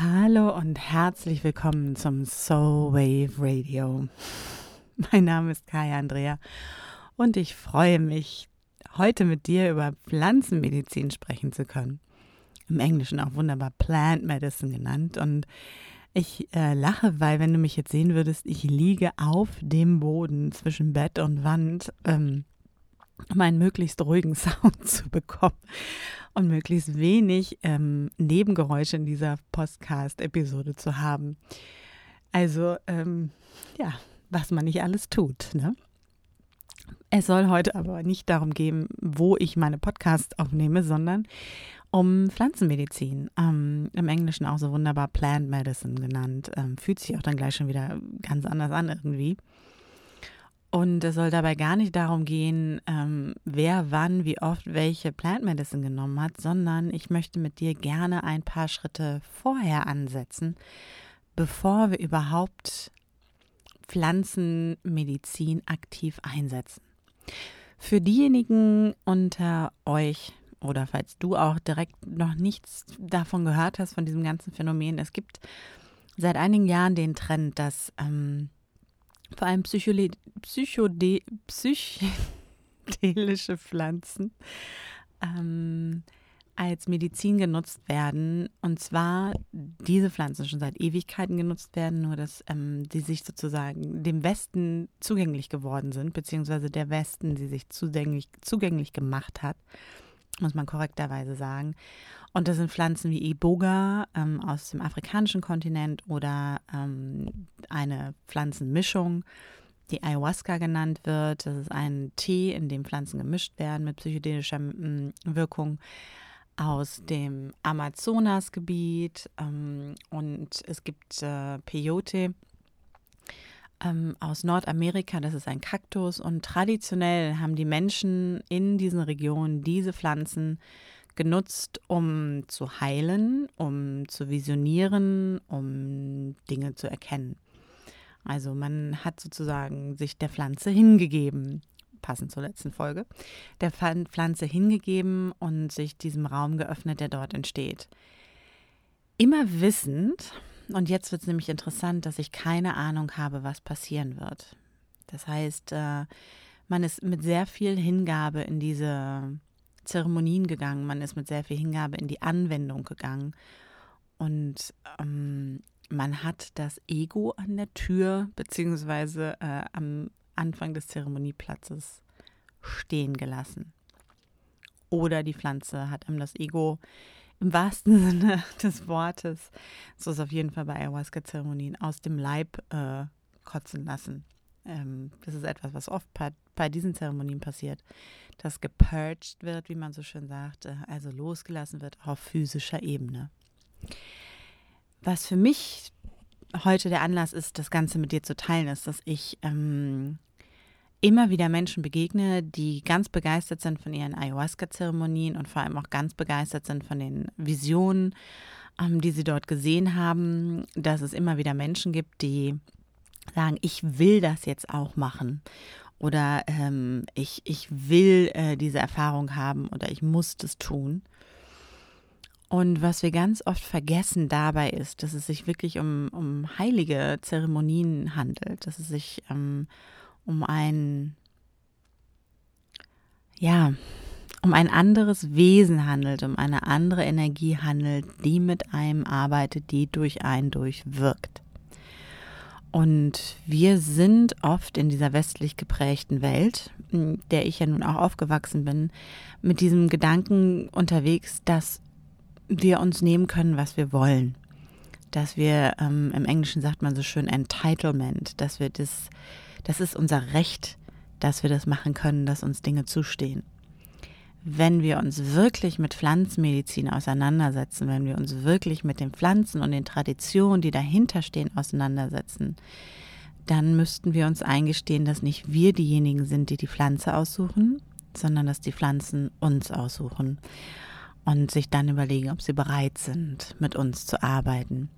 Hallo und herzlich willkommen zum Soul Wave Radio. Mein Name ist Kaya Andrea und ich freue mich, heute mit dir über Pflanzenmedizin sprechen zu können. Im Englischen auch wunderbar Plant Medicine genannt. Und ich äh, lache, weil wenn du mich jetzt sehen würdest, ich liege auf dem Boden zwischen Bett und Wand, ähm, um einen möglichst ruhigen Sound zu bekommen und möglichst wenig ähm, Nebengeräusche in dieser Podcast-Episode zu haben. Also, ähm, ja, was man nicht alles tut. Ne? Es soll heute aber nicht darum gehen, wo ich meine Podcasts aufnehme, sondern um Pflanzenmedizin. Ähm, Im Englischen auch so wunderbar Plant Medicine genannt. Ähm, fühlt sich auch dann gleich schon wieder ganz anders an irgendwie. Und es soll dabei gar nicht darum gehen, ähm, wer wann, wie oft welche Plant Medicine genommen hat, sondern ich möchte mit dir gerne ein paar Schritte vorher ansetzen, bevor wir überhaupt Pflanzenmedizin aktiv einsetzen. Für diejenigen unter euch oder falls du auch direkt noch nichts davon gehört hast, von diesem ganzen Phänomen, es gibt seit einigen Jahren den Trend, dass ähm, vor allem Psychode psychedelische Pflanzen ähm, als Medizin genutzt werden. Und zwar diese Pflanzen schon seit Ewigkeiten genutzt werden, nur dass ähm, die sich sozusagen dem Westen zugänglich geworden sind, beziehungsweise der Westen sie sich zugänglich, zugänglich gemacht hat, muss man korrekterweise sagen. Und das sind Pflanzen wie Iboga ähm, aus dem afrikanischen Kontinent oder ähm, eine Pflanzenmischung, die Ayahuasca genannt wird. Das ist ein Tee, in dem Pflanzen gemischt werden mit psychedelischer mm, Wirkung aus dem Amazonasgebiet. Ähm, und es gibt äh, Peyote ähm, aus Nordamerika. Das ist ein Kaktus. Und traditionell haben die Menschen in diesen Regionen diese Pflanzen genutzt, um zu heilen, um zu visionieren, um Dinge zu erkennen. Also man hat sozusagen sich der Pflanze hingegeben, passend zur letzten Folge, der Pflanze hingegeben und sich diesem Raum geöffnet, der dort entsteht. Immer wissend, und jetzt wird es nämlich interessant, dass ich keine Ahnung habe, was passieren wird. Das heißt, äh, man ist mit sehr viel Hingabe in diese Zeremonien gegangen, man ist mit sehr viel Hingabe in die Anwendung gegangen und ähm, man hat das Ego an der Tür beziehungsweise äh, am Anfang des Zeremonieplatzes stehen gelassen. Oder die Pflanze hat einem das Ego im wahrsten Sinne des Wortes, so ist auf jeden Fall bei Ayahuasca-Zeremonien, aus dem Leib äh, kotzen lassen. Ähm, das ist etwas, was oft bei, bei diesen Zeremonien passiert, dass gepurged wird, wie man so schön sagt, äh, also losgelassen wird auf physischer Ebene. Was für mich heute der Anlass ist, das Ganze mit dir zu teilen, ist, dass ich ähm, immer wieder Menschen begegne, die ganz begeistert sind von ihren Ayahuasca-Zeremonien und vor allem auch ganz begeistert sind von den Visionen, ähm, die sie dort gesehen haben, dass es immer wieder Menschen gibt, die sagen, ich will das jetzt auch machen oder ähm, ich, ich will äh, diese Erfahrung haben oder ich muss das tun. Und was wir ganz oft vergessen dabei ist, dass es sich wirklich um, um heilige Zeremonien handelt, dass es sich ähm, um ein, ja, um ein anderes Wesen handelt, um eine andere Energie handelt, die mit einem arbeitet, die durch einen durchwirkt. Und wir sind oft in dieser westlich geprägten Welt, in der ich ja nun auch aufgewachsen bin, mit diesem Gedanken unterwegs, dass wir uns nehmen können, was wir wollen. Dass wir, ähm, im Englischen sagt man so schön Entitlement, dass wir das, das ist unser Recht, dass wir das machen können, dass uns Dinge zustehen. Wenn wir uns wirklich mit Pflanzenmedizin auseinandersetzen, wenn wir uns wirklich mit den Pflanzen und den Traditionen, die dahinter stehen, auseinandersetzen, dann müssten wir uns eingestehen, dass nicht wir diejenigen sind, die die Pflanze aussuchen, sondern dass die Pflanzen uns aussuchen und sich dann überlegen, ob sie bereit sind, mit uns zu arbeiten.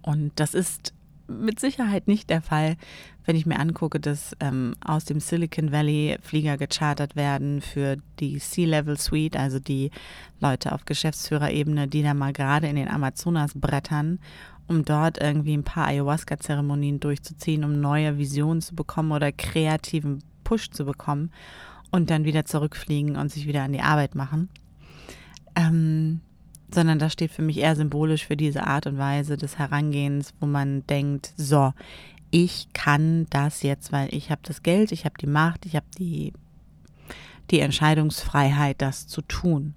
Und das ist mit Sicherheit nicht der Fall, wenn ich mir angucke, dass ähm, aus dem Silicon Valley Flieger gechartert werden für die Sea-Level Suite, also die Leute auf Geschäftsführerebene, die da mal gerade in den Amazonas brettern, um dort irgendwie ein paar Ayahuasca-Zeremonien durchzuziehen, um neue Visionen zu bekommen oder kreativen Push zu bekommen und dann wieder zurückfliegen und sich wieder an die Arbeit machen. Ähm, sondern das steht für mich eher symbolisch für diese Art und Weise des Herangehens, wo man denkt, so, ich kann das jetzt, weil ich habe das Geld, ich habe die Macht, ich habe die, die Entscheidungsfreiheit, das zu tun.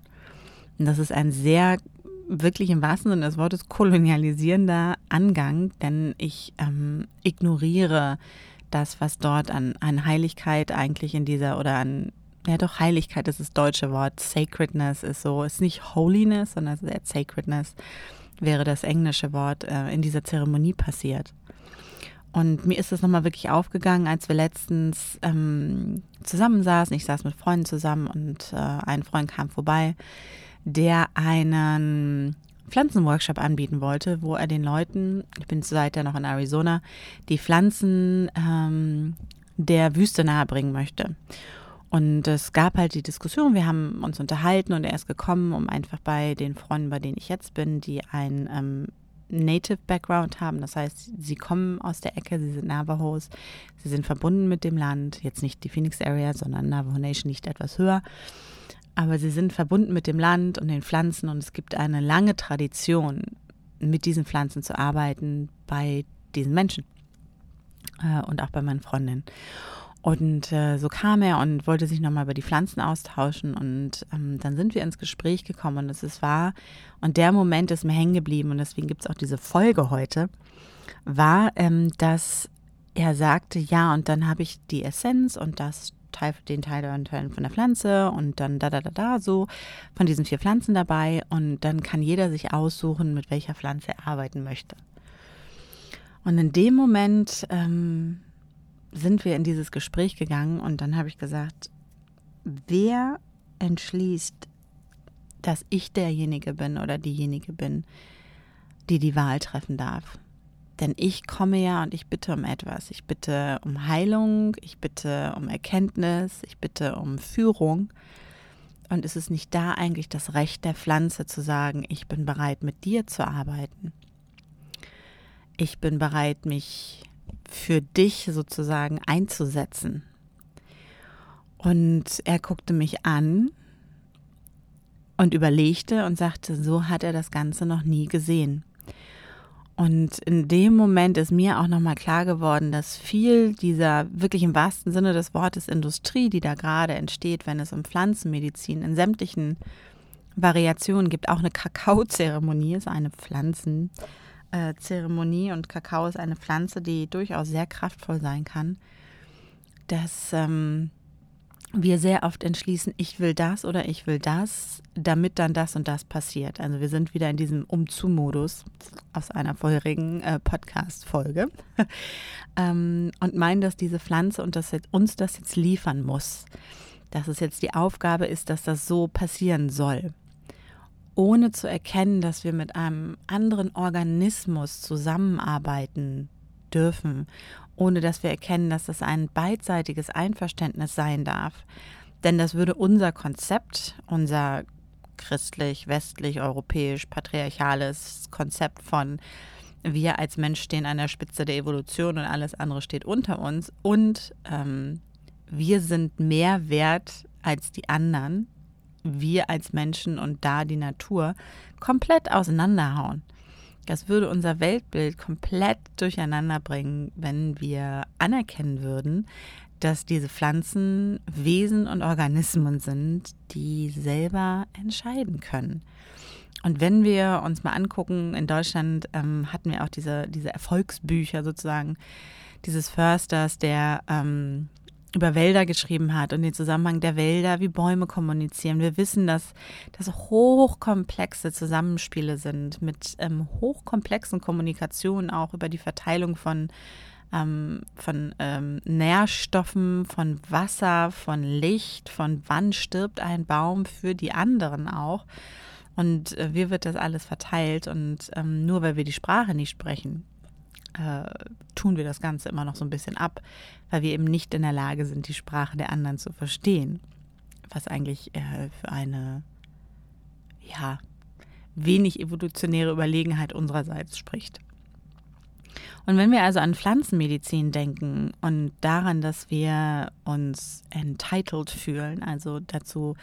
Und das ist ein sehr, wirklich im wahrsten Sinne des Wortes, kolonialisierender Angang, denn ich ähm, ignoriere das, was dort an, an Heiligkeit eigentlich in dieser oder an ja doch, Heiligkeit ist das deutsche Wort. Sacredness ist so, ist nicht Holiness, sondern Sacredness wäre das englische Wort, äh, in dieser Zeremonie passiert. Und mir ist das nochmal wirklich aufgegangen, als wir letztens ähm, zusammensaßen. Ich saß mit Freunden zusammen und äh, ein Freund kam vorbei, der einen Pflanzenworkshop anbieten wollte, wo er den Leuten, ich bin seither noch in Arizona, die Pflanzen ähm, der Wüste nahebringen möchte. Und es gab halt die Diskussion, wir haben uns unterhalten und er ist gekommen, um einfach bei den Freunden, bei denen ich jetzt bin, die ein ähm, Native Background haben. Das heißt, sie kommen aus der Ecke, sie sind Navajos, sie sind verbunden mit dem Land, jetzt nicht die Phoenix Area, sondern Navajo Nation liegt etwas höher. Aber sie sind verbunden mit dem Land und den Pflanzen und es gibt eine lange Tradition, mit diesen Pflanzen zu arbeiten bei diesen Menschen äh, und auch bei meinen Freundinnen. Und äh, so kam er und wollte sich nochmal über die Pflanzen austauschen. Und ähm, dann sind wir ins Gespräch gekommen und es ist wahr. Und der Moment ist mir hängen geblieben und deswegen gibt es auch diese Folge heute, war, ähm, dass er sagte, ja, und dann habe ich die Essenz und das Teil, den Teil von der Pflanze und dann da, da, da, da, so von diesen vier Pflanzen dabei. Und dann kann jeder sich aussuchen, mit welcher Pflanze er arbeiten möchte. Und in dem Moment ähm, sind wir in dieses Gespräch gegangen und dann habe ich gesagt, wer entschließt, dass ich derjenige bin oder diejenige bin, die die Wahl treffen darf? Denn ich komme ja und ich bitte um etwas. Ich bitte um Heilung, ich bitte um Erkenntnis, ich bitte um Führung. Und ist es nicht da eigentlich das Recht der Pflanze zu sagen, ich bin bereit, mit dir zu arbeiten? Ich bin bereit, mich für dich sozusagen einzusetzen. Und er guckte mich an und überlegte und sagte, so hat er das Ganze noch nie gesehen. Und in dem Moment ist mir auch nochmal klar geworden, dass viel dieser wirklich im wahrsten Sinne des Wortes Industrie, die da gerade entsteht, wenn es um Pflanzenmedizin in sämtlichen Variationen gibt, auch eine Kakaozeremonie ist eine Pflanzen, äh, Zeremonie und Kakao ist eine Pflanze, die durchaus sehr kraftvoll sein kann, dass ähm, wir sehr oft entschließen, ich will das oder ich will das, damit dann das und das passiert. Also wir sind wieder in diesem Umzu-Modus aus einer vorherigen äh, Podcast-Folge ähm, und meinen, dass diese Pflanze und das jetzt, uns das jetzt liefern muss. Dass es jetzt die Aufgabe ist, dass das so passieren soll ohne zu erkennen, dass wir mit einem anderen Organismus zusammenarbeiten dürfen, ohne dass wir erkennen, dass das ein beidseitiges Einverständnis sein darf. Denn das würde unser Konzept, unser christlich, westlich, europäisch, patriarchales Konzept von wir als Mensch stehen an der Spitze der Evolution und alles andere steht unter uns und ähm, wir sind mehr wert als die anderen, wir als Menschen und da die Natur komplett auseinanderhauen. Das würde unser Weltbild komplett durcheinander bringen, wenn wir anerkennen würden, dass diese Pflanzen Wesen und Organismen sind, die selber entscheiden können. Und wenn wir uns mal angucken, in Deutschland ähm, hatten wir auch diese, diese Erfolgsbücher sozusagen dieses Försters, der ähm, über Wälder geschrieben hat und den Zusammenhang der Wälder, wie Bäume kommunizieren. Wir wissen, dass das hochkomplexe Zusammenspiele sind mit ähm, hochkomplexen Kommunikationen auch über die Verteilung von, ähm, von ähm, Nährstoffen, von Wasser, von Licht, von wann stirbt ein Baum für die anderen auch. Und äh, wie wird das alles verteilt? Und ähm, nur weil wir die Sprache nicht sprechen, äh, tun wir das Ganze immer noch so ein bisschen ab, weil wir eben nicht in der Lage sind, die Sprache der anderen zu verstehen. Was eigentlich äh, für eine, ja, wenig evolutionäre Überlegenheit unsererseits spricht. Und wenn wir also an Pflanzenmedizin denken und daran, dass wir uns entitled fühlen, also dazu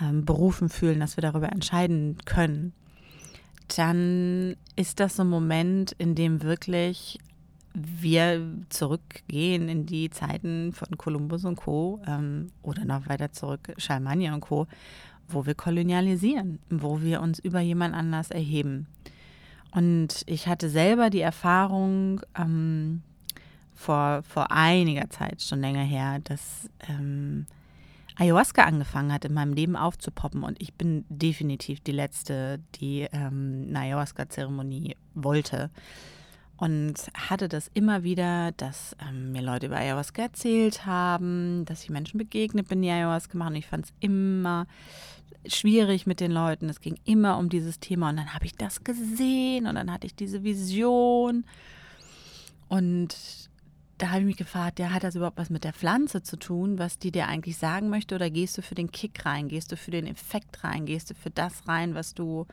ähm, berufen fühlen, dass wir darüber entscheiden können, dann ist das so ein Moment, in dem wirklich wir zurückgehen in die Zeiten von Kolumbus und Co. Ähm, oder noch weiter zurück, Charlemagne und Co., wo wir kolonialisieren, wo wir uns über jemand anders erheben. Und ich hatte selber die Erfahrung ähm, vor, vor einiger Zeit, schon länger her, dass ähm, Ayahuasca angefangen hat, in meinem Leben aufzupoppen. Und ich bin definitiv die Letzte, die ähm, eine Ayahuasca-Zeremonie wollte. Und hatte das immer wieder, dass ähm, mir Leute über Ayahuasca erzählt haben, dass ich Menschen begegnet bin, die Ayahuasca machen. Und ich fand es immer schwierig mit den Leuten. Es ging immer um dieses Thema. Und dann habe ich das gesehen und dann hatte ich diese Vision. Und da habe ich mich gefragt, ja, hat das überhaupt was mit der Pflanze zu tun, was die dir eigentlich sagen möchte? Oder gehst du für den Kick rein? Gehst du für den Effekt rein? Gehst du für das rein, was du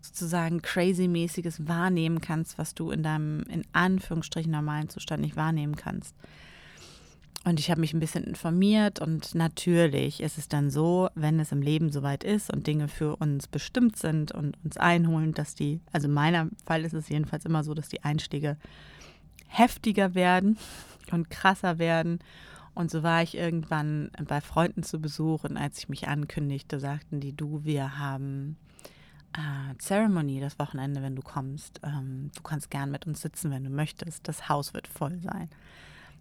sozusagen crazy-mäßiges wahrnehmen kannst, was du in deinem, in Anführungsstrichen, normalen Zustand nicht wahrnehmen kannst? Und ich habe mich ein bisschen informiert und natürlich ist es dann so, wenn es im Leben soweit ist und Dinge für uns bestimmt sind und uns einholen, dass die, also in meinem Fall ist es jedenfalls immer so, dass die Einstiege heftiger werden und krasser werden. Und so war ich irgendwann bei Freunden zu Besuch und als ich mich ankündigte, sagten die, du, wir haben äh, Ceremony das Wochenende, wenn du kommst. Ähm, du kannst gern mit uns sitzen, wenn du möchtest. Das Haus wird voll sein.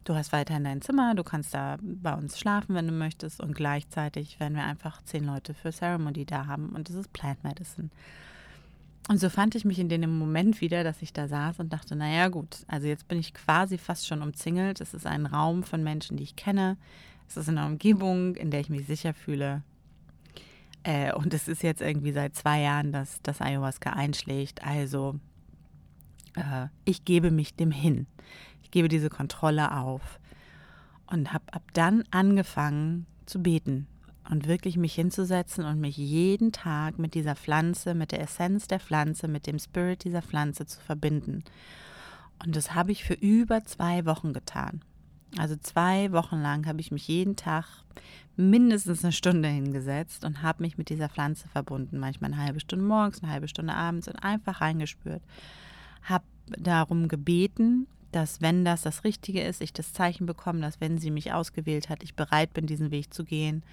Du hast weiterhin dein Zimmer, du kannst da bei uns schlafen, wenn du möchtest. Und gleichzeitig werden wir einfach zehn Leute für Ceremony da haben. Und das ist Plant Medicine. Und so fand ich mich in dem Moment wieder, dass ich da saß und dachte, naja gut, also jetzt bin ich quasi fast schon umzingelt. Es ist ein Raum von Menschen, die ich kenne. Es ist eine Umgebung, in der ich mich sicher fühle. Äh, und es ist jetzt irgendwie seit zwei Jahren, dass das Ayahuasca einschlägt. Also äh, ich gebe mich dem hin. Ich gebe diese Kontrolle auf. Und habe ab dann angefangen zu beten und wirklich mich hinzusetzen und mich jeden Tag mit dieser Pflanze, mit der Essenz der Pflanze, mit dem Spirit dieser Pflanze zu verbinden. Und das habe ich für über zwei Wochen getan. Also zwei Wochen lang habe ich mich jeden Tag mindestens eine Stunde hingesetzt und habe mich mit dieser Pflanze verbunden. Manchmal eine halbe Stunde morgens, eine halbe Stunde abends und einfach reingespürt. Habe darum gebeten, dass wenn das das Richtige ist, ich das Zeichen bekomme, dass wenn sie mich ausgewählt hat, ich bereit bin, diesen Weg zu gehen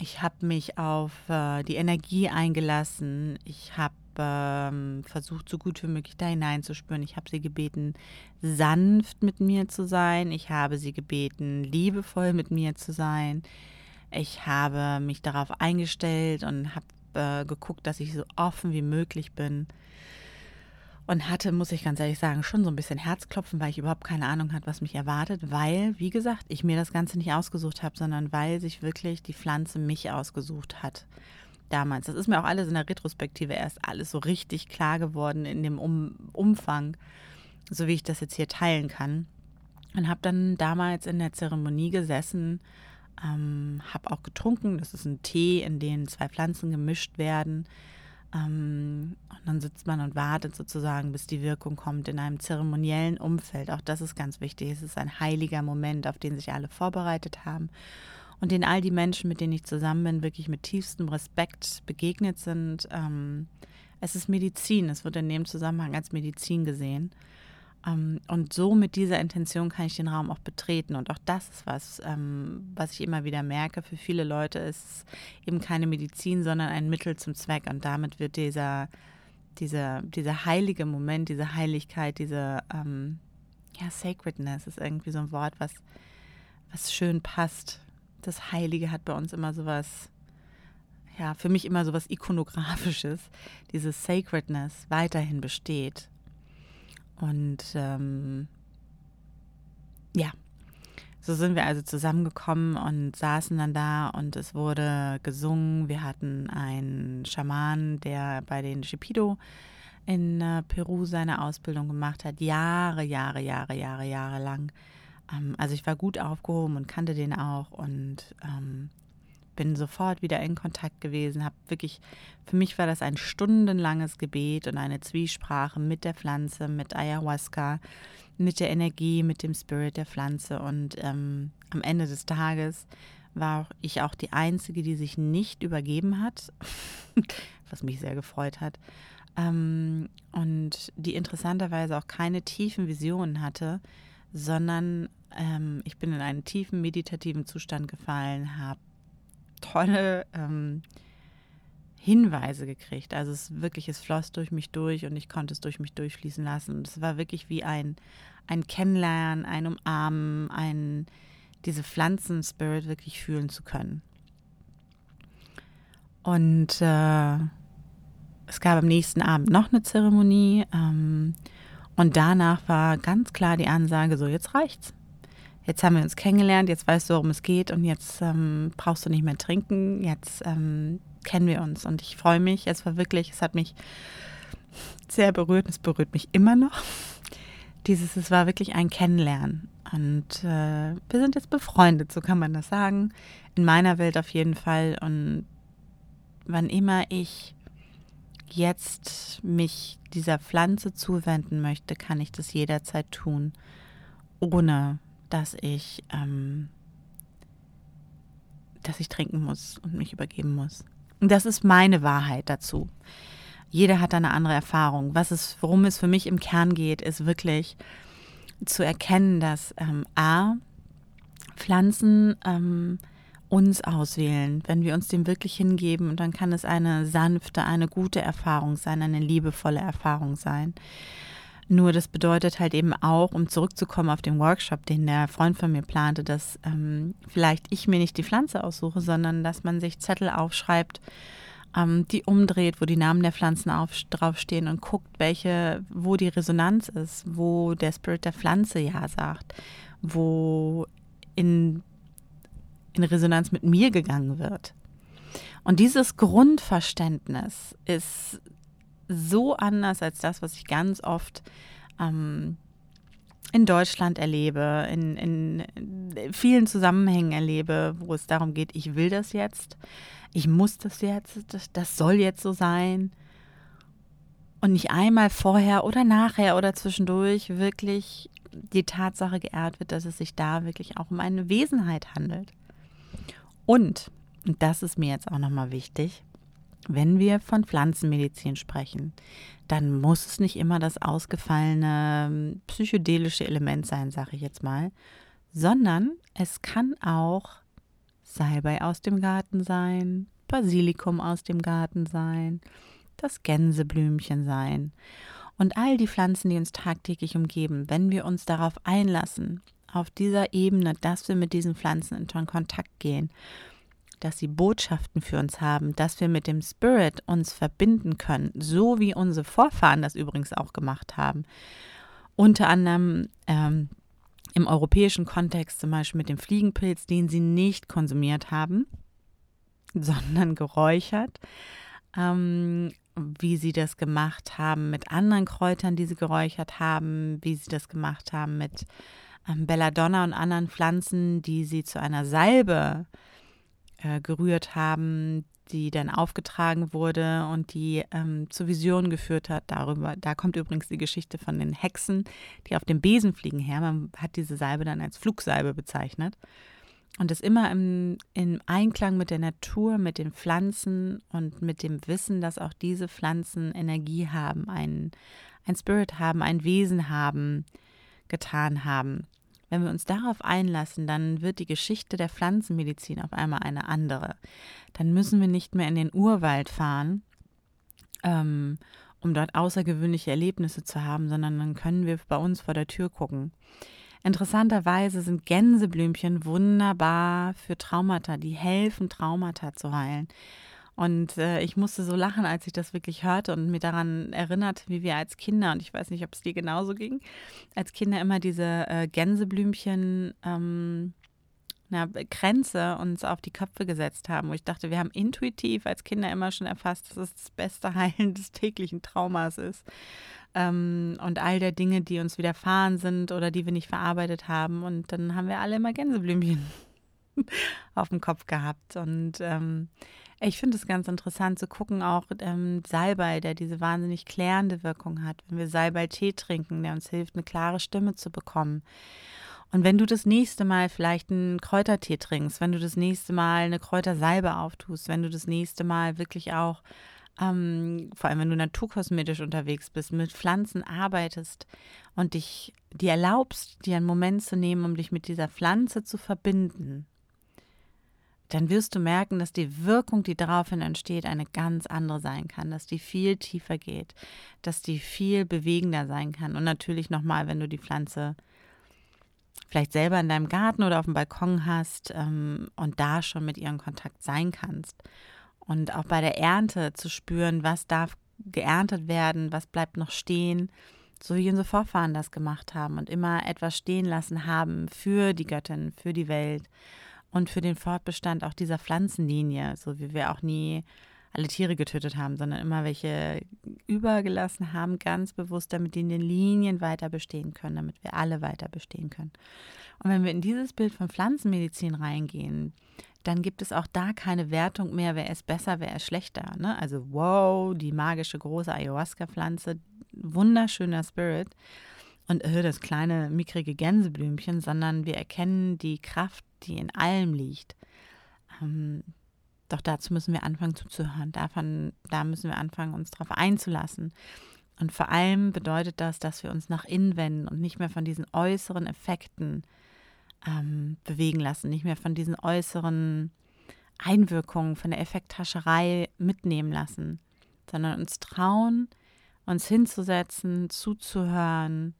ich habe mich auf äh, die Energie eingelassen. Ich habe ähm, versucht, so gut wie möglich da hineinzuspüren. Ich habe sie gebeten, sanft mit mir zu sein. Ich habe sie gebeten, liebevoll mit mir zu sein. Ich habe mich darauf eingestellt und habe äh, geguckt, dass ich so offen wie möglich bin und hatte, muss ich ganz ehrlich sagen, schon so ein bisschen Herzklopfen, weil ich überhaupt keine Ahnung hatte, was mich erwartet, weil, wie gesagt, ich mir das Ganze nicht ausgesucht habe, sondern weil sich wirklich die Pflanze mich ausgesucht hat. Damals. Das ist mir auch alles in der Retrospektive erst alles so richtig klar geworden in dem um Umfang, so wie ich das jetzt hier teilen kann. Und habe dann damals in der Zeremonie gesessen, ähm, habe auch getrunken. Das ist ein Tee, in dem zwei Pflanzen gemischt werden und dann sitzt man und wartet sozusagen, bis die Wirkung kommt in einem zeremoniellen Umfeld. Auch das ist ganz wichtig. Es ist ein heiliger Moment, auf den sich alle vorbereitet haben und den all die Menschen, mit denen ich zusammen bin, wirklich mit tiefstem Respekt begegnet sind. Ähm, es ist Medizin. Es wird in dem Zusammenhang als Medizin gesehen. Ähm, und so mit dieser Intention kann ich den Raum auch betreten. Und auch das ist was, ähm, was ich immer wieder merke. Für viele Leute ist es eben keine Medizin, sondern ein Mittel zum Zweck. Und damit wird dieser, dieser, dieser heilige Moment, diese Heiligkeit, diese ähm, ja, Sacredness ist irgendwie so ein Wort, was, was schön passt. Das Heilige hat bei uns immer sowas, ja, für mich immer sowas ikonografisches. Dieses Sacredness weiterhin besteht und ähm, ja, so sind wir also zusammengekommen und saßen dann da und es wurde gesungen. Wir hatten einen Schaman, der bei den Shipido in äh, Peru seine Ausbildung gemacht hat, Jahre, Jahre, Jahre, Jahre, Jahre lang. Ähm, also ich war gut aufgehoben und kannte den auch und ähm, bin sofort wieder in Kontakt gewesen, habe wirklich, für mich war das ein stundenlanges Gebet und eine Zwiesprache mit der Pflanze, mit Ayahuasca, mit der Energie, mit dem Spirit der Pflanze und ähm, am Ende des Tages war ich auch die Einzige, die sich nicht übergeben hat, was mich sehr gefreut hat. Ähm, und die interessanterweise auch keine tiefen Visionen hatte, sondern ähm, ich bin in einen tiefen meditativen Zustand gefallen, habe tolle ähm, Hinweise gekriegt. Also es wirklich, es floss durch mich durch und ich konnte es durch mich durchfließen lassen. Und es war wirklich wie ein, ein Kennenlernen, ein Umarmen, ein diese Pflanzen-Spirit wirklich fühlen zu können. Und äh, es gab am nächsten Abend noch eine Zeremonie ähm, und danach war ganz klar die Ansage, so jetzt reicht's. Jetzt haben wir uns kennengelernt, jetzt weißt du, worum es geht und jetzt ähm, brauchst du nicht mehr trinken, jetzt ähm, kennen wir uns und ich freue mich. Es war wirklich, es hat mich sehr berührt, es berührt mich immer noch. Dieses, es war wirklich ein Kennenlernen und äh, wir sind jetzt befreundet, so kann man das sagen. In meiner Welt auf jeden Fall und wann immer ich jetzt mich dieser Pflanze zuwenden möchte, kann ich das jederzeit tun, ohne dass ich, ähm, dass ich trinken muss und mich übergeben muss. Und das ist meine Wahrheit dazu. Jeder hat eine andere Erfahrung. Was es, worum es für mich im Kern geht, ist wirklich zu erkennen, dass ähm, A, Pflanzen ähm, uns auswählen, wenn wir uns dem wirklich hingeben. Und dann kann es eine sanfte, eine gute Erfahrung sein, eine liebevolle Erfahrung sein. Nur das bedeutet halt eben auch, um zurückzukommen auf den Workshop, den der Freund von mir plante, dass ähm, vielleicht ich mir nicht die Pflanze aussuche, sondern dass man sich Zettel aufschreibt, ähm, die umdreht, wo die Namen der Pflanzen auf, draufstehen und guckt, welche, wo die Resonanz ist, wo der Spirit der Pflanze ja sagt, wo in in Resonanz mit mir gegangen wird. Und dieses Grundverständnis ist so anders als das, was ich ganz oft ähm, in Deutschland erlebe, in, in, vielen Zusammenhängen erlebe, wo es darum geht, ich will das jetzt, ich muss das jetzt, das, soll jetzt so sein. Und nicht einmal vorher oder nachher oder zwischendurch wirklich die Tatsache geehrt wird, dass es sich da wirklich auch um eine Wesenheit handelt. Und, und das ist mir jetzt auch nochmal wichtig, wenn wir von Pflanzenmedizin sprechen, dann muss es nicht immer das ausgefallene ähm, psychedelische Element sein, sage ich jetzt mal, sondern es kann auch Salbei aus dem Garten sein, Basilikum aus dem Garten sein, das Gänseblümchen sein. Und all die Pflanzen, die uns tagtäglich umgeben, wenn wir uns darauf einlassen, auf dieser Ebene, dass wir mit diesen Pflanzen in Kontakt gehen, dass sie Botschaften für uns haben, dass wir mit dem Spirit uns verbinden können, so wie unsere Vorfahren das übrigens auch gemacht haben. Unter anderem ähm, im europäischen Kontext zum Beispiel mit dem Fliegenpilz, den sie nicht konsumiert haben, sondern geräuchert. Ähm, wie sie das gemacht haben mit anderen Kräutern, die sie geräuchert haben, wie sie das gemacht haben mit ähm, Belladonna und anderen Pflanzen, die sie zu einer Salbe äh, gerührt haben, die dann aufgetragen wurde und die ähm, zur Vision geführt hat. Darüber, da kommt übrigens die Geschichte von den Hexen, die auf dem Besen fliegen her. Man hat diese Salbe dann als Flugsalbe bezeichnet. Und das immer im, im Einklang mit der Natur, mit den Pflanzen und mit dem Wissen, dass auch diese Pflanzen Energie haben, ein, ein Spirit haben, ein Wesen haben, getan haben. Wenn wir uns darauf einlassen, dann wird die Geschichte der Pflanzenmedizin auf einmal eine andere. Dann müssen wir nicht mehr in den Urwald fahren, ähm, um dort außergewöhnliche Erlebnisse zu haben, sondern dann können wir bei uns vor der Tür gucken. Interessanterweise sind Gänseblümchen wunderbar für Traumata, die helfen, Traumata zu heilen. Und äh, ich musste so lachen, als ich das wirklich hörte und mir daran erinnert, wie wir als Kinder, und ich weiß nicht, ob es dir genauso ging, als Kinder immer diese äh, Gänseblümchen ähm, einer Grenze uns auf die Köpfe gesetzt haben, wo ich dachte, wir haben intuitiv als Kinder immer schon erfasst, dass es das beste Heilen des täglichen Traumas ist. Ähm, und all der Dinge, die uns widerfahren sind oder die wir nicht verarbeitet haben. Und dann haben wir alle immer Gänseblümchen auf dem Kopf gehabt. Und ähm, ich finde es ganz interessant zu gucken, auch ähm, Salbei, der diese wahnsinnig klärende Wirkung hat. Wenn wir Salbei-Tee trinken, der uns hilft, eine klare Stimme zu bekommen. Und wenn du das nächste Mal vielleicht einen Kräutertee trinkst, wenn du das nächste Mal eine Kräutersalbe auftust, wenn du das nächste Mal wirklich auch ähm, vor allem wenn du naturkosmetisch unterwegs bist, mit Pflanzen arbeitest und dich dir erlaubst, dir einen Moment zu nehmen, um dich mit dieser Pflanze zu verbinden, dann wirst du merken, dass die Wirkung, die daraufhin entsteht, eine ganz andere sein kann, dass die viel tiefer geht, dass die viel bewegender sein kann. Und natürlich nochmal, wenn du die Pflanze vielleicht selber in deinem Garten oder auf dem Balkon hast ähm, und da schon mit ihrem Kontakt sein kannst und auch bei der Ernte zu spüren, was darf geerntet werden, was bleibt noch stehen, so wie unsere Vorfahren das gemacht haben und immer etwas stehen lassen haben für die Göttin, für die Welt und für den Fortbestand auch dieser Pflanzenlinie, so wie wir auch nie alle Tiere getötet haben, sondern immer welche übergelassen haben, ganz bewusst, damit die in den Linien weiter bestehen können, damit wir alle weiter bestehen können. Und wenn wir in dieses Bild von Pflanzenmedizin reingehen, dann gibt es auch da keine Wertung mehr, wer ist besser, wer ist schlechter. Ne? Also wow, die magische große Ayahuasca-Pflanze, wunderschöner Spirit und äh, das kleine mickrige Gänseblümchen, sondern wir erkennen die Kraft, die in allem liegt. Ähm, doch dazu müssen wir anfangen zuzuhören. Davon, da müssen wir anfangen, uns darauf einzulassen. Und vor allem bedeutet das, dass wir uns nach innen wenden und nicht mehr von diesen äußeren Effekten ähm, bewegen lassen, nicht mehr von diesen äußeren Einwirkungen, von der Effekthascherei mitnehmen lassen, sondern uns trauen, uns hinzusetzen, zuzuhören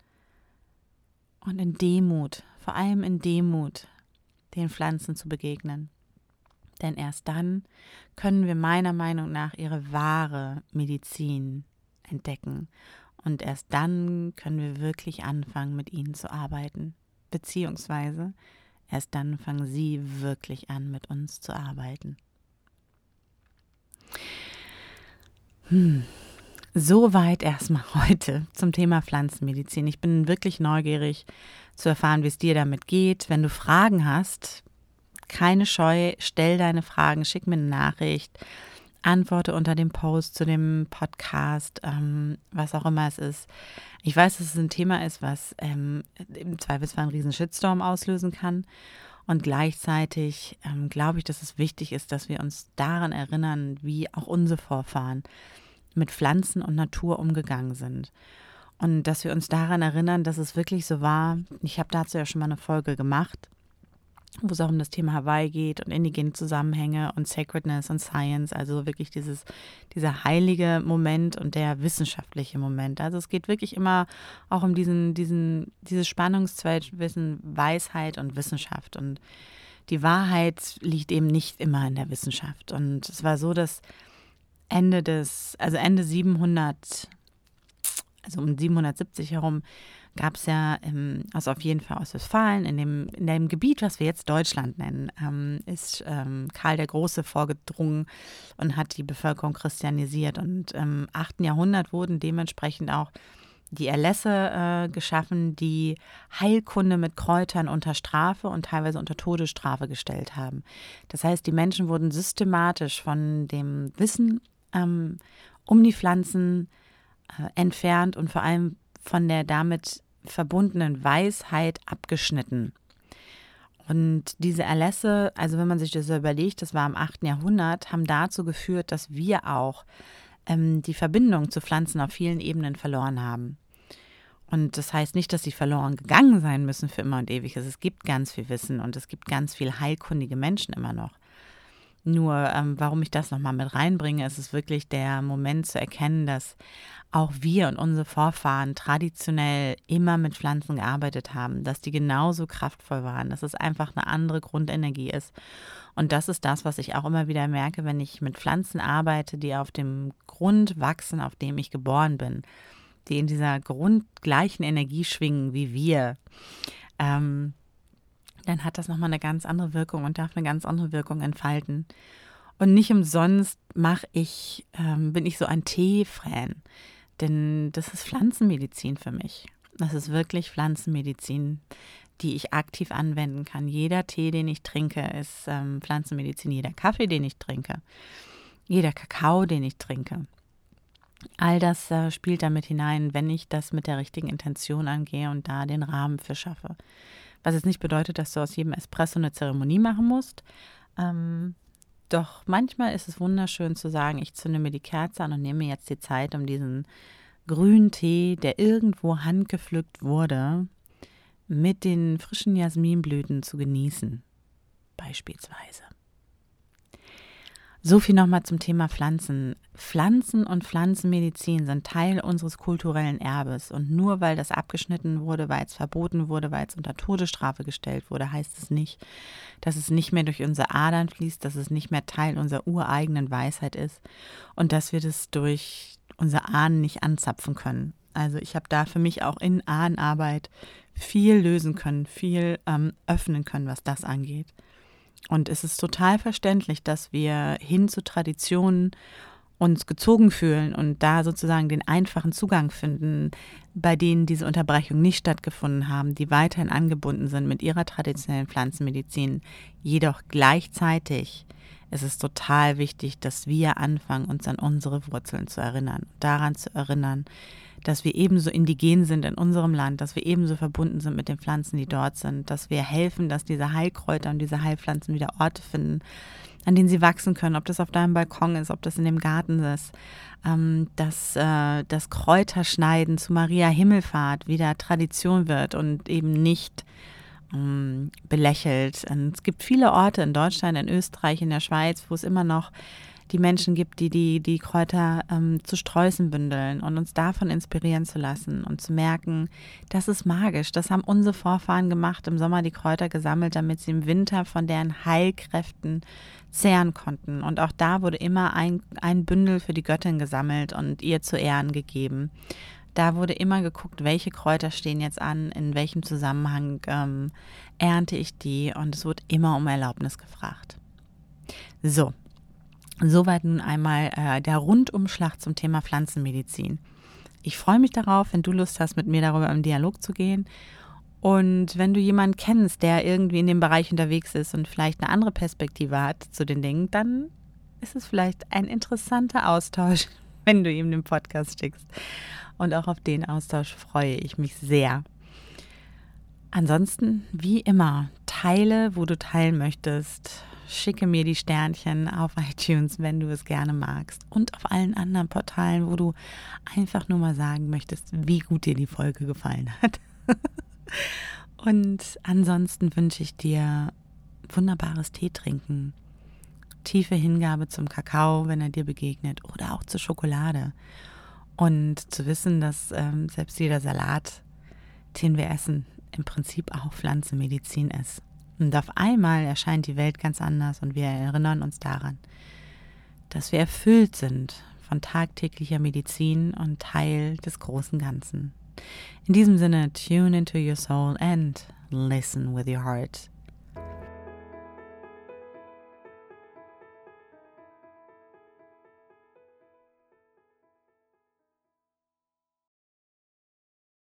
und in Demut, vor allem in Demut, den Pflanzen zu begegnen. Denn erst dann können wir meiner Meinung nach ihre wahre Medizin entdecken. Und erst dann können wir wirklich anfangen, mit ihnen zu arbeiten beziehungsweise erst dann fangen sie wirklich an, mit uns zu arbeiten. Hm. Soweit erstmal heute zum Thema Pflanzenmedizin. Ich bin wirklich neugierig zu erfahren, wie es dir damit geht. Wenn du Fragen hast, keine Scheu, stell deine Fragen, schick mir eine Nachricht antworte unter dem Post zu dem Podcast, ähm, was auch immer es ist. Ich weiß, dass es ein Thema ist, was ähm, im Zweifelsfall einen riesen Shitstorm auslösen kann. Und gleichzeitig ähm, glaube ich, dass es wichtig ist, dass wir uns daran erinnern, wie auch unsere Vorfahren mit Pflanzen und Natur umgegangen sind. Und dass wir uns daran erinnern, dass es wirklich so war. Ich habe dazu ja schon mal eine Folge gemacht wo es auch um das Thema Hawaii geht und indigene Zusammenhänge und Sacredness und Science, also wirklich dieses, dieser heilige Moment und der wissenschaftliche Moment. Also es geht wirklich immer auch um diesen, diesen, dieses Spannungszweig Weisheit und Wissenschaft. Und die Wahrheit liegt eben nicht immer in der Wissenschaft. Und es war so, dass Ende des, also Ende 700, also um 770 herum, gab es ja, im, also auf jeden Fall aus Westfalen, in dem, in dem Gebiet, was wir jetzt Deutschland nennen, ähm, ist ähm, Karl der Große vorgedrungen und hat die Bevölkerung christianisiert. Und im 8. Jahrhundert wurden dementsprechend auch die Erlässe äh, geschaffen, die Heilkunde mit Kräutern unter Strafe und teilweise unter Todesstrafe gestellt haben. Das heißt, die Menschen wurden systematisch von dem Wissen ähm, um die Pflanzen äh, entfernt und vor allem von der damit verbundenen Weisheit abgeschnitten. Und diese Erlässe, also wenn man sich das überlegt, das war im 8. Jahrhundert, haben dazu geführt, dass wir auch ähm, die Verbindung zu Pflanzen auf vielen Ebenen verloren haben. Und das heißt nicht, dass sie verloren gegangen sein müssen für immer und ewig. Es gibt ganz viel Wissen und es gibt ganz viel heilkundige Menschen immer noch. Nur, ähm, warum ich das nochmal mit reinbringe, ist es wirklich der Moment zu erkennen, dass auch wir und unsere Vorfahren traditionell immer mit Pflanzen gearbeitet haben, dass die genauso kraftvoll waren, dass es einfach eine andere Grundenergie ist. Und das ist das, was ich auch immer wieder merke, wenn ich mit Pflanzen arbeite, die auf dem Grund wachsen, auf dem ich geboren bin, die in dieser grundgleichen Energie schwingen wie wir. Ähm, dann hat das nochmal eine ganz andere Wirkung und darf eine ganz andere Wirkung entfalten. Und nicht umsonst mache ich, ähm, bin ich so ein Tee-Fan. Denn das ist Pflanzenmedizin für mich. Das ist wirklich Pflanzenmedizin, die ich aktiv anwenden kann. Jeder Tee, den ich trinke, ist ähm, Pflanzenmedizin. Jeder Kaffee, den ich trinke. Jeder Kakao, den ich trinke. All das äh, spielt damit hinein, wenn ich das mit der richtigen Intention angehe und da den Rahmen für schaffe. Was jetzt nicht bedeutet, dass du aus jedem Espresso eine Zeremonie machen musst. Ähm, doch manchmal ist es wunderschön zu sagen, ich zünde mir die Kerze an und nehme jetzt die Zeit, um diesen grünen Tee, der irgendwo handgepflückt wurde, mit den frischen Jasminblüten zu genießen. Beispielsweise. So viel nochmal zum Thema Pflanzen. Pflanzen und Pflanzenmedizin sind Teil unseres kulturellen Erbes. Und nur weil das abgeschnitten wurde, weil es verboten wurde, weil es unter Todesstrafe gestellt wurde, heißt es nicht, dass es nicht mehr durch unsere Adern fließt, dass es nicht mehr Teil unserer ureigenen Weisheit ist und dass wir das durch unsere Ahnen nicht anzapfen können. Also ich habe da für mich auch in Ahnenarbeit viel lösen können, viel ähm, öffnen können, was das angeht. Und es ist total verständlich, dass wir hin zu Traditionen uns gezogen fühlen und da sozusagen den einfachen Zugang finden, bei denen diese Unterbrechungen nicht stattgefunden haben, die weiterhin angebunden sind mit ihrer traditionellen Pflanzenmedizin. Jedoch gleichzeitig ist es total wichtig, dass wir anfangen, uns an unsere Wurzeln zu erinnern, daran zu erinnern, dass wir ebenso indigen sind in unserem Land, dass wir ebenso verbunden sind mit den Pflanzen, die dort sind, dass wir helfen, dass diese Heilkräuter und diese Heilpflanzen wieder Orte finden, an denen sie wachsen können, ob das auf deinem Balkon ist, ob das in dem Garten ist, ähm, dass äh, das Kräuterschneiden zu Maria Himmelfahrt wieder Tradition wird und eben nicht ähm, belächelt. Und es gibt viele Orte in Deutschland, in Österreich, in der Schweiz, wo es immer noch die Menschen gibt, die die, die Kräuter ähm, zu Sträußen bündeln und uns davon inspirieren zu lassen und zu merken, das ist magisch. Das haben unsere Vorfahren gemacht, im Sommer die Kräuter gesammelt, damit sie im Winter von deren Heilkräften zehren konnten. Und auch da wurde immer ein, ein Bündel für die Göttin gesammelt und ihr zu Ehren gegeben. Da wurde immer geguckt, welche Kräuter stehen jetzt an, in welchem Zusammenhang ähm, ernte ich die und es wurde immer um Erlaubnis gefragt. So, Soweit nun einmal äh, der Rundumschlag zum Thema Pflanzenmedizin. Ich freue mich darauf, wenn du Lust hast, mit mir darüber im Dialog zu gehen. Und wenn du jemanden kennst, der irgendwie in dem Bereich unterwegs ist und vielleicht eine andere Perspektive hat zu den Dingen, dann ist es vielleicht ein interessanter Austausch, wenn du ihm den Podcast schickst. Und auch auf den Austausch freue ich mich sehr. Ansonsten, wie immer, teile, wo du teilen möchtest schicke mir die Sternchen auf iTunes, wenn du es gerne magst. Und auf allen anderen Portalen, wo du einfach nur mal sagen möchtest, wie gut dir die Folge gefallen hat. Und ansonsten wünsche ich dir wunderbares Tee trinken, tiefe Hingabe zum Kakao, wenn er dir begegnet, oder auch zur Schokolade. Und zu wissen, dass ähm, selbst jeder Salat, den wir essen, im Prinzip auch Pflanzenmedizin ist. Und auf einmal erscheint die Welt ganz anders und wir erinnern uns daran, dass wir erfüllt sind von tagtäglicher Medizin und Teil des großen Ganzen. In diesem Sinne, tune into your soul and listen with your heart.